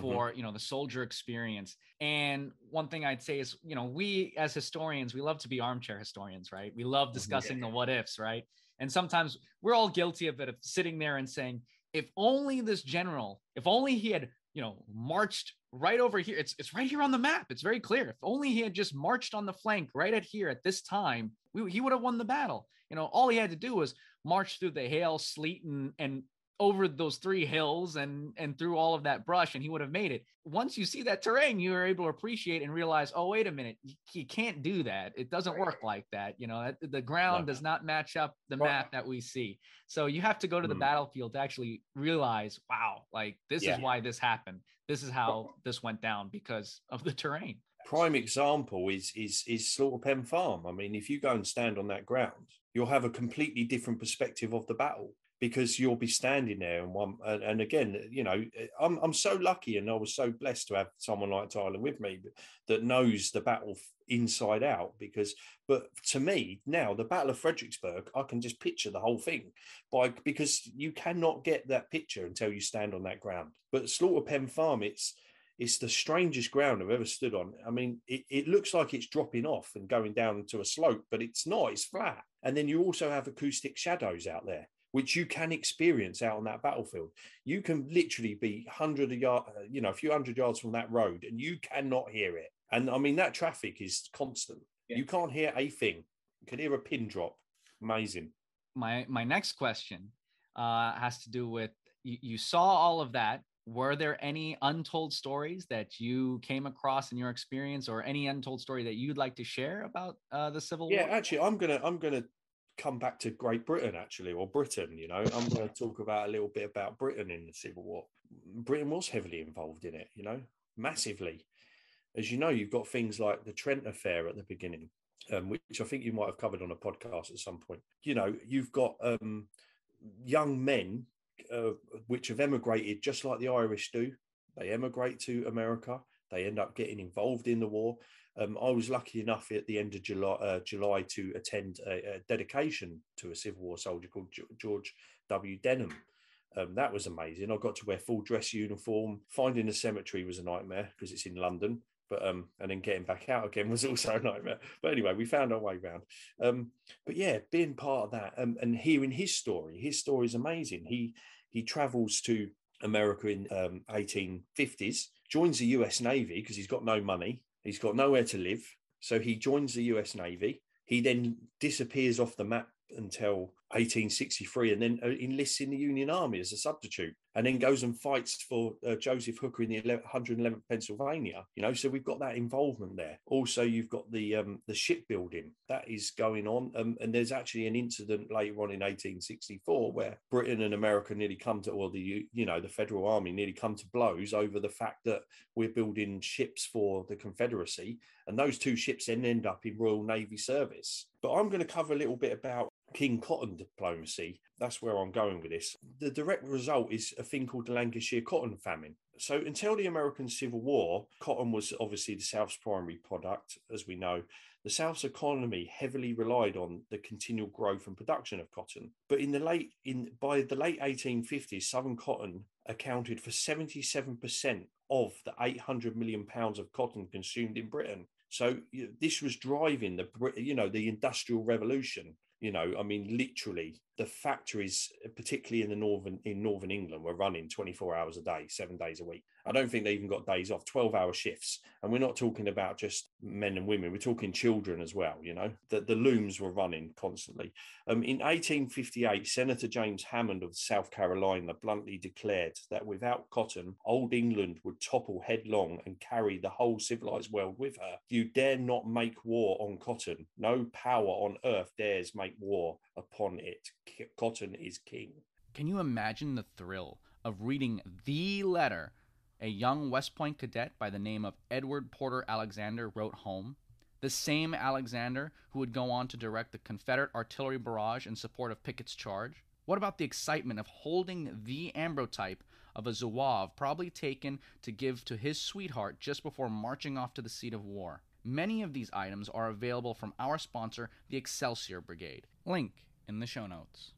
For mm-hmm. you know the soldier experience. And one thing I'd say is, you know, we as historians, we love to be armchair historians, right? We love mm-hmm. discussing mm-hmm. the what ifs, right? And sometimes we're all guilty of it, of sitting there and saying, if only this general, if only he had, you know, marched right over here. It's it's right here on the map. It's very clear. If only he had just marched on the flank right at here at this time, we, he would have won the battle. You know, all he had to do was march through the hail, sleet, and and over those three hills and and through all of that brush and he would have made it. Once you see that terrain you are able to appreciate and realize oh wait a minute you, can't do that. It doesn't work like that. You know the ground does not match up the map that we see. So you have to go to the mm. battlefield to actually realize wow like this yeah. is why this happened. This is how this went down because of the terrain. Prime example is is is slaughter pen farm. I mean if you go and stand on that ground you'll have a completely different perspective of the battle because you'll be standing there and one and, again you know eh, I'm, I'm so lucky and i was so blessed to have someone like tyler with me that knows the battle inside out because but to me now the battle of fredericksburg i can just picture the whole thing by because you cannot get that picture until you stand on that ground but slaughter pen farm it's it's the strangest ground I've ever stood on. I mean, it, it looks like it's dropping off and going down to a slope, but it's not, it's flat. And then you also have acoustic shadows out there, which you can experience out on that battlefield. You can literally be hundred yard, uh, you know, a few hundred yards from that road, and you cannot hear it. And I mean, that traffic is constant. Yeah. You can't hear a thing. You can hear a pin drop. Amazing. My my next question uh, has to do with you, you saw all of that were there any untold stories that you came across in your experience or any untold story that you'd like to share about uh, the civil yeah, war yeah actually i'm gonna i'm gonna come back to great britain actually or britain you know i'm gonna *laughs* talk about a little bit about britain in the civil war britain was heavily involved in it you know massively as you know you've got things like the trent affair at the beginning um, which i think you might have covered on a podcast at some point you know you've got um, young men uh, which have emigrated just like the Irish do. They emigrate to America. They end up getting involved in the war. Um, I was lucky enough at the end of July, uh, July to attend a, a, dedication to a Civil War soldier called George W. Denham. Um, that was amazing. I got to wear full dress uniform. Finding the cemetery was a nightmare because it's in London. But um, and then getting back out again *laughs* was also a nightmare. But anyway, we found our way around. Um, but yeah, being part of that um, and hearing his story, his story is amazing. He he travels to America in um, 1850s, joins the U.S. Navy because he's got no money, he's got nowhere to live, so he joins the U.S. Navy. He then disappears off the map until 1863 and then uh, enlists in the Union Army as a substitute and then goes and fights for uh, Joseph Hooker in the 111th Pennsylvania. You know, so we've got that involvement there. Also, you've got the um, the shipbuilding that is going on, um, and there's actually an incident later on in 1864 where Britain and America nearly come to, or the you know the Federal Army nearly come to blows over the fact that we're building ships for the Confederacy, and those two ships then end up in Royal Navy service. But I'm going to cover a little bit about King Cotton diplomacy. That's where I'm going with this. The direct result is a thing called the Lancashire cotton famine. So until the American Civil War, cotton was obviously the South's primary product, as we know. The South's economy heavily relied on the continual growth and production of cotton. But in the late in by the late 1850s, Southern cotton accounted for 77% of the 800 million pounds of cotton consumed in Britain. So this was driving the you know the industrial revolution you know, I mean, literally, the factories, particularly in the northern in northern England, were running 24 hours a day, seven days a week. I don't think they even got days off, 12 hour shifts. And we're not talking about just men and women, we're talking children as well, you know, that the looms were running constantly. Um, in 1858, Senator James Hammond of South Carolina bluntly declared that without cotton, old England would topple headlong and carry the whole civilized world with her. You dare not make war on cotton. No power on earth dares make war upon it. Cotton is king. Can you imagine the thrill of reading the letter a young West Point cadet by the name of Edward Porter Alexander wrote home? The same Alexander who would go on to direct the Confederate artillery barrage in support of Pickett's charge? What about the excitement of holding the ambrotype of a Zouave probably taken to give to his sweetheart just before marching off to the seat of war? Many of these items are available from our sponsor, the Excelsior Brigade. Link in the show notes.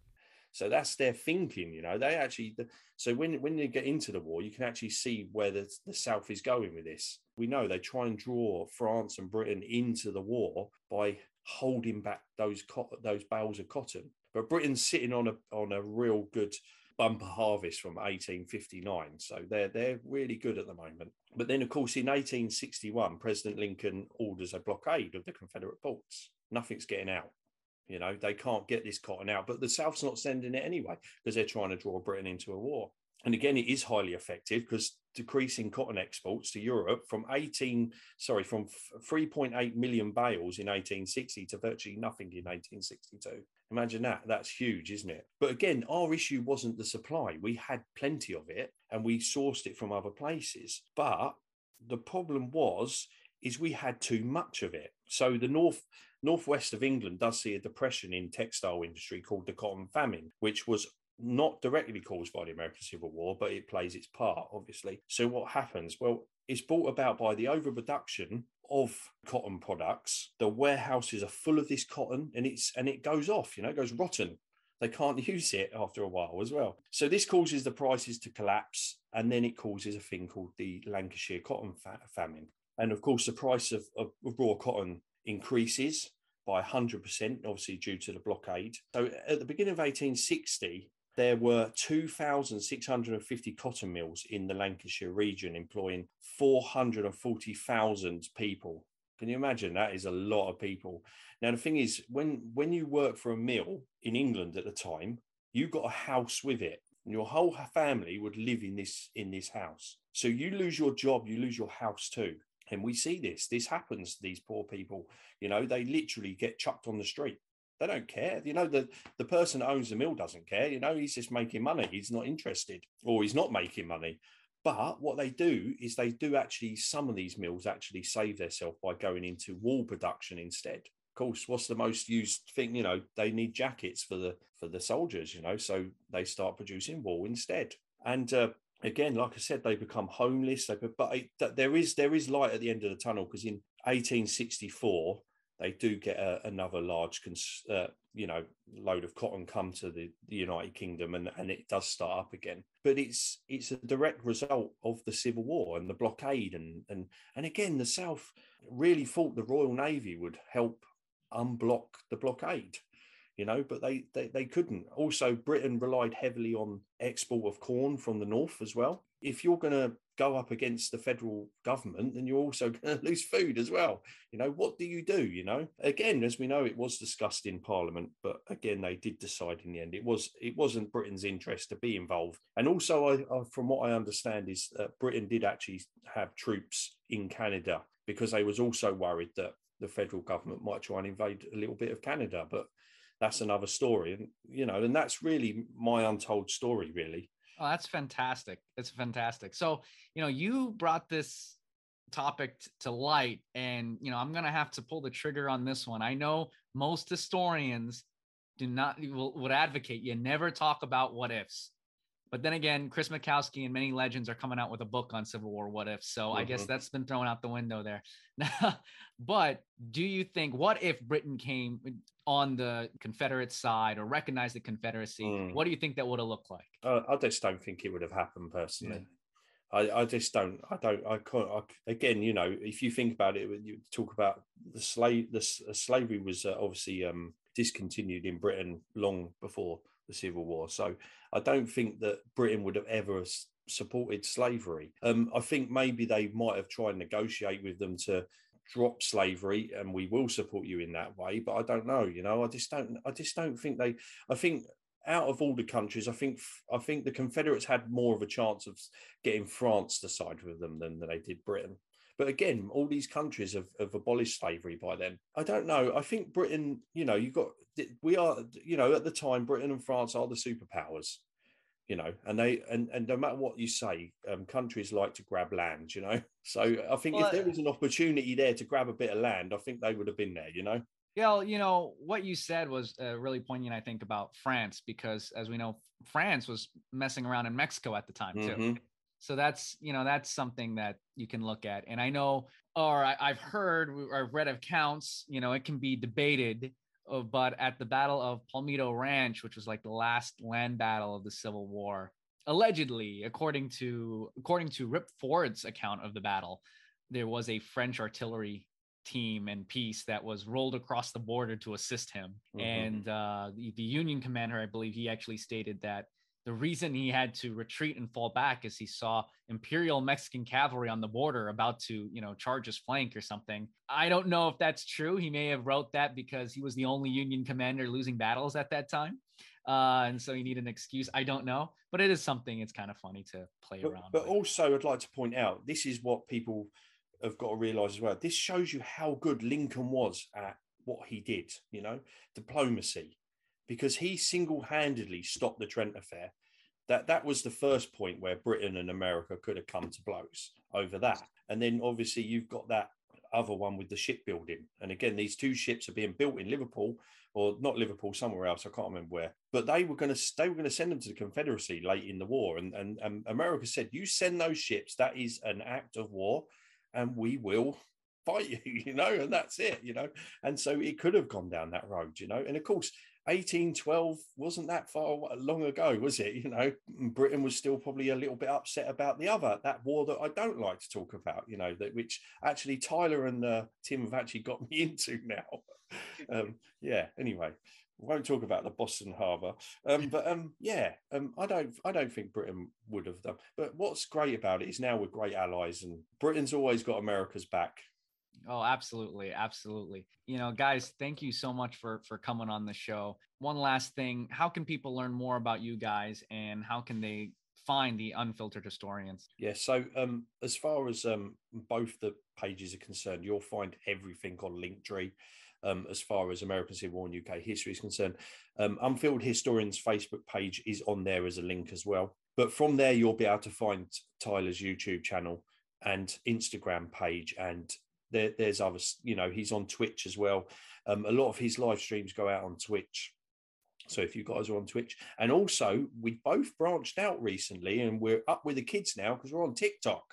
So that's their thinking, you know. They actually, so when when you get into the war, you can actually see where the, the South is going with this. We know they try and draw France and Britain into the war by holding back those those bales of cotton. But Britain's sitting on a on a real good bumper harvest from 1859. So they're they're really good at the moment. But then, of course, in 1861, President Lincoln orders a blockade of the Confederate ports. Nothing's getting out. You know, they can't get this cotton out, but the South's not sending it anyway because they're trying to draw Britain into a war. And again, it is highly effective because decreasing cotton exports to Europe from 18, sorry, from 3.8 million bales in 1860 to virtually nothing in 1862. Imagine that. That's huge, isn't it? But again, our issue wasn't the supply. We had plenty of it and we sourced it from other places. But the problem was, is we had too much of it. So the north northwest of England does see a depression in textile industry called the cotton famine, which was not directly caused by the American Civil War, but it plays its part, obviously. So what happens? Well, it's brought about by the overproduction of cotton products. The warehouses are full of this cotton, and it's and it goes off. You know, it goes rotten. They can't *laughs* use it after a while as well. So this causes the prices to collapse, and then it causes a thing called the Lancashire cotton famine. And of course, the price of, of raw cotton increases by 100%, obviously due to the blockade. So at the beginning of 1860, there were 2,650 cotton mills in the Lancashire region employing 440,000 people. Can you imagine? That is a lot of people. Now, the thing is, when, when you work for a mill in England at the time, you got a house with it. And your whole family would live in this in this house. So you lose your job, you lose your house too. And we see this. This happens to these poor people. You know, they literally get chucked on the street. They don't care. You know, the, the person that owns the mill doesn't care. You know, he's just making money. He's not interested or he's not making money. But what they do is they do actually, some of these mills actually save themselves by going into wool production instead. Of course, what's the most used thing? You know, they need jackets for the for the soldiers. You know, so they start producing wool instead. And uh, again, like I said, they become homeless. They, but it, there is there is light at the end of the tunnel because in 1864 they do get a, another large, uh, you know, load of cotton come to the, the, United Kingdom, and, and it does start up again. But it's it's a direct result of the Civil War and the blockade, and and and again, the South really thought the Royal Navy would help unblock the blockade you know, but they, they, they couldn't. Also, Britain relied heavily on export of corn from the north as well. If you're going to go up against the federal government, then you're also *laughs* going to lose food as well. You know, what do you do? You know, again, as we know, it was discussed in Parliament, but again, they did decide in the end it was it wasn't Britain's interest to be involved. And also, I, I, from what I understand, is that Britain did actually have troops in Canada because they was also worried that the federal government might try and invade a little bit of Canada, but that's another story. And you know, and that's really my untold story, really. Oh, that's fantastic. It's fantastic. So, you know, you brought this topic t- to light, and you know, I'm gonna have to pull the trigger on this one. I know most historians do not will, would advocate you never talk about what ifs. But then again, Chris Mackowski and many legends are coming out with a book on Civil War what if. So mm-hmm. I guess mm-hmm. that's been thrown out the window there. *laughs* but do you think what if Britain came on the Confederate side or recognized the Confederacy? Mm. What do you think that would have looked like? Uh, I just don't think it would have happened personally. Yeah. I, I just don't. I don't. I can't. I, again, you know, if you think about it, you talk about the slave. The uh, slavery was uh, obviously um, discontinued in Britain long before the Civil War. So I don't think that Britain would have ever supported slavery. Um, I think maybe they might have tried to negotiate with them to drop slavery and we will support you in that way but i don't know you know i just don't i just don't think they i think out of all the countries i think i think the confederates had more of a chance of getting france to side with them than they did britain but again all these countries have, have abolished slavery by then i don't know i think britain you know you got we are you know at the time britain and france are the superpowers you know, and they and and no matter what you say, um, countries like to grab land, you know. *laughs* So I think well, if there was an opportunity there to grab a bit of land, I think they would have been there, you know. Yeah, you know what you said was uh, really poignant. I think about France because, as we know, France was messing around in Mexico at the time too. Mm-hmm. So that's you know that's something that you can look at. And I know, or I, I've heard or I've read accounts. You know, it can be debated but at the Battle of Palmito Ranch, which was like the last land battle of the Civil War, allegedly, according to according to Rip Ford's account of the battle, there was a French artillery team and piece that was rolled across the border to assist him. Mm-hmm. And uh, the, the Union commander, I believe, he actually stated that the reason he had to retreat and fall back is he saw imperial mexican cavalry on the border about to you know charge his flank or something. I don't know if that's true. He may have wrote that because he was the only union commander losing battles at that time. Uh, and so you need an excuse. I don't know but it is something it's kind of funny to play but, around but with. also i'd like to point out this is what people have got to realize as well. This shows you how good lincoln was at what he did you know? Diplomacy because he single-handedly stopped the Trent affair. That that was the first point where Britain and America could have come to blows over that. And then obviously you've got that other one with the shipbuilding. And again, these two ships are being built in Liverpool, or not Liverpool, somewhere else. I can't remember where. But they were going to they were going to send them to the Confederacy late in the war. And, and and America said, "You send those ships. That is an act of war, and we will." fight *laughs* you you know and that's it you know and so it could have gone down that road you know and of course 1812 wasn't that far long ago, was it? You know, Britain was still probably a little bit upset about the other that war that I don't like to talk about. You know, that which actually Tyler and uh, Tim have actually got me *laughs* into now. *laughs* um, yeah. Anyway, won't talk about the Boston Harbor, um, but um, yeah, um, I don't, I don't think Britain would have done. But what's great about it is now we're great allies, and Britain's always got America's back. Oh, absolutely, absolutely. You know, guys, thank you so much for for coming on the show. One last thing, how can people learn more about you guys and how can they find the unfiltered historians? Yeah, so um as far as um both the pages are concerned, you'll find everything on Linktree. Um, as far as American Civil War and UK history is concerned. Um, Unfiltered Historians Facebook page is on there as a link as well. But from there, you'll be able to find Tyler's YouTube channel and Instagram page and there, there's others, you know, he's on Twitch as well. Um, a lot of his live streams go out on Twitch. So if you guys are on Twitch, and also we both branched out recently, and we're up with the kids now because we're on TikTok.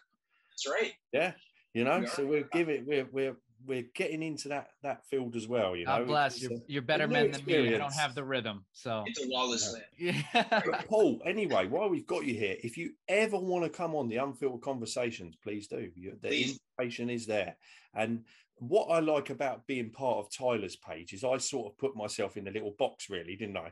That's right. Yeah, you know, we so we're giving we're we're we're getting into that that field as well. You know, God bless you. You're better men than me. I don't have the rhythm, so it's a lawless land. Yeah. Paul. Anyway, while we've got you here, if you ever want to come on the unfiltered conversations, please do. You, the please. invitation is there. And what I like about being part of Tyler's page is I sort of put myself in a little box, really, didn't I?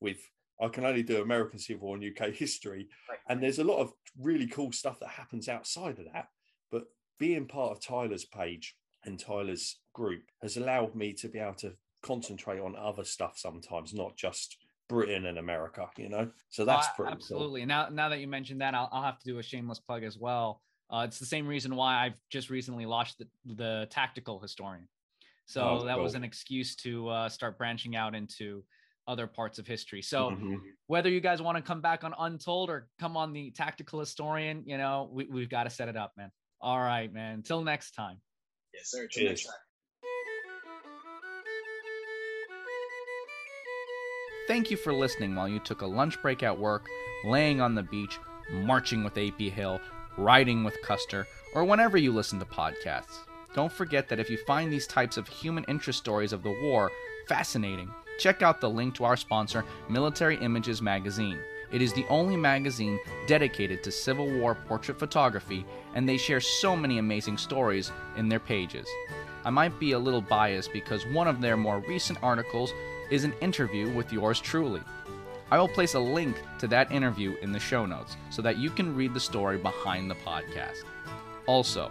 With I can only do American Civil War and UK history, right. and there's a lot of really cool stuff that happens outside of that. But being part of Tyler's page and Tyler's group has allowed me to be able to concentrate on other stuff sometimes, not just Britain and America, you know? So that's oh, pretty absolutely. Cool. Now, now that you mentioned that, I'll, I'll have to do a shameless plug as well. Uh, it's the same reason why I've just recently launched the, the tactical historian. So oh, that cool. was an excuse to uh, start branching out into other parts of history. So mm-hmm. whether you guys want to come back on Untold or come on the tactical historian, you know, we, we've got to set it up, man. All right, man. Until next time. Yes, sir. Till next time. thank you for listening while you took a lunch break at work, laying on the beach, marching with AP Hill, riding with Custer, or whenever you listen to podcasts. Don't forget that if you find these types of human interest stories of the war fascinating, check out the link to our sponsor, Military Images Magazine. It is the only magazine dedicated to Civil War portrait photography, and they share so many amazing stories in their pages. I might be a little biased because one of their more recent articles is an interview with yours truly. I will place a link to that interview in the show notes so that you can read the story behind the podcast. Also,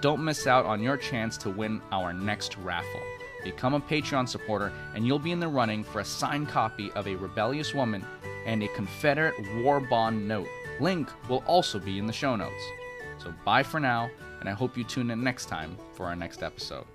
don't miss out on your chance to win our next raffle. Become a Patreon supporter, and you'll be in the running for a signed copy of A Rebellious Woman and a Confederate War Bond note. Link will also be in the show notes. So bye for now, and I hope you tune in next time for our next episode.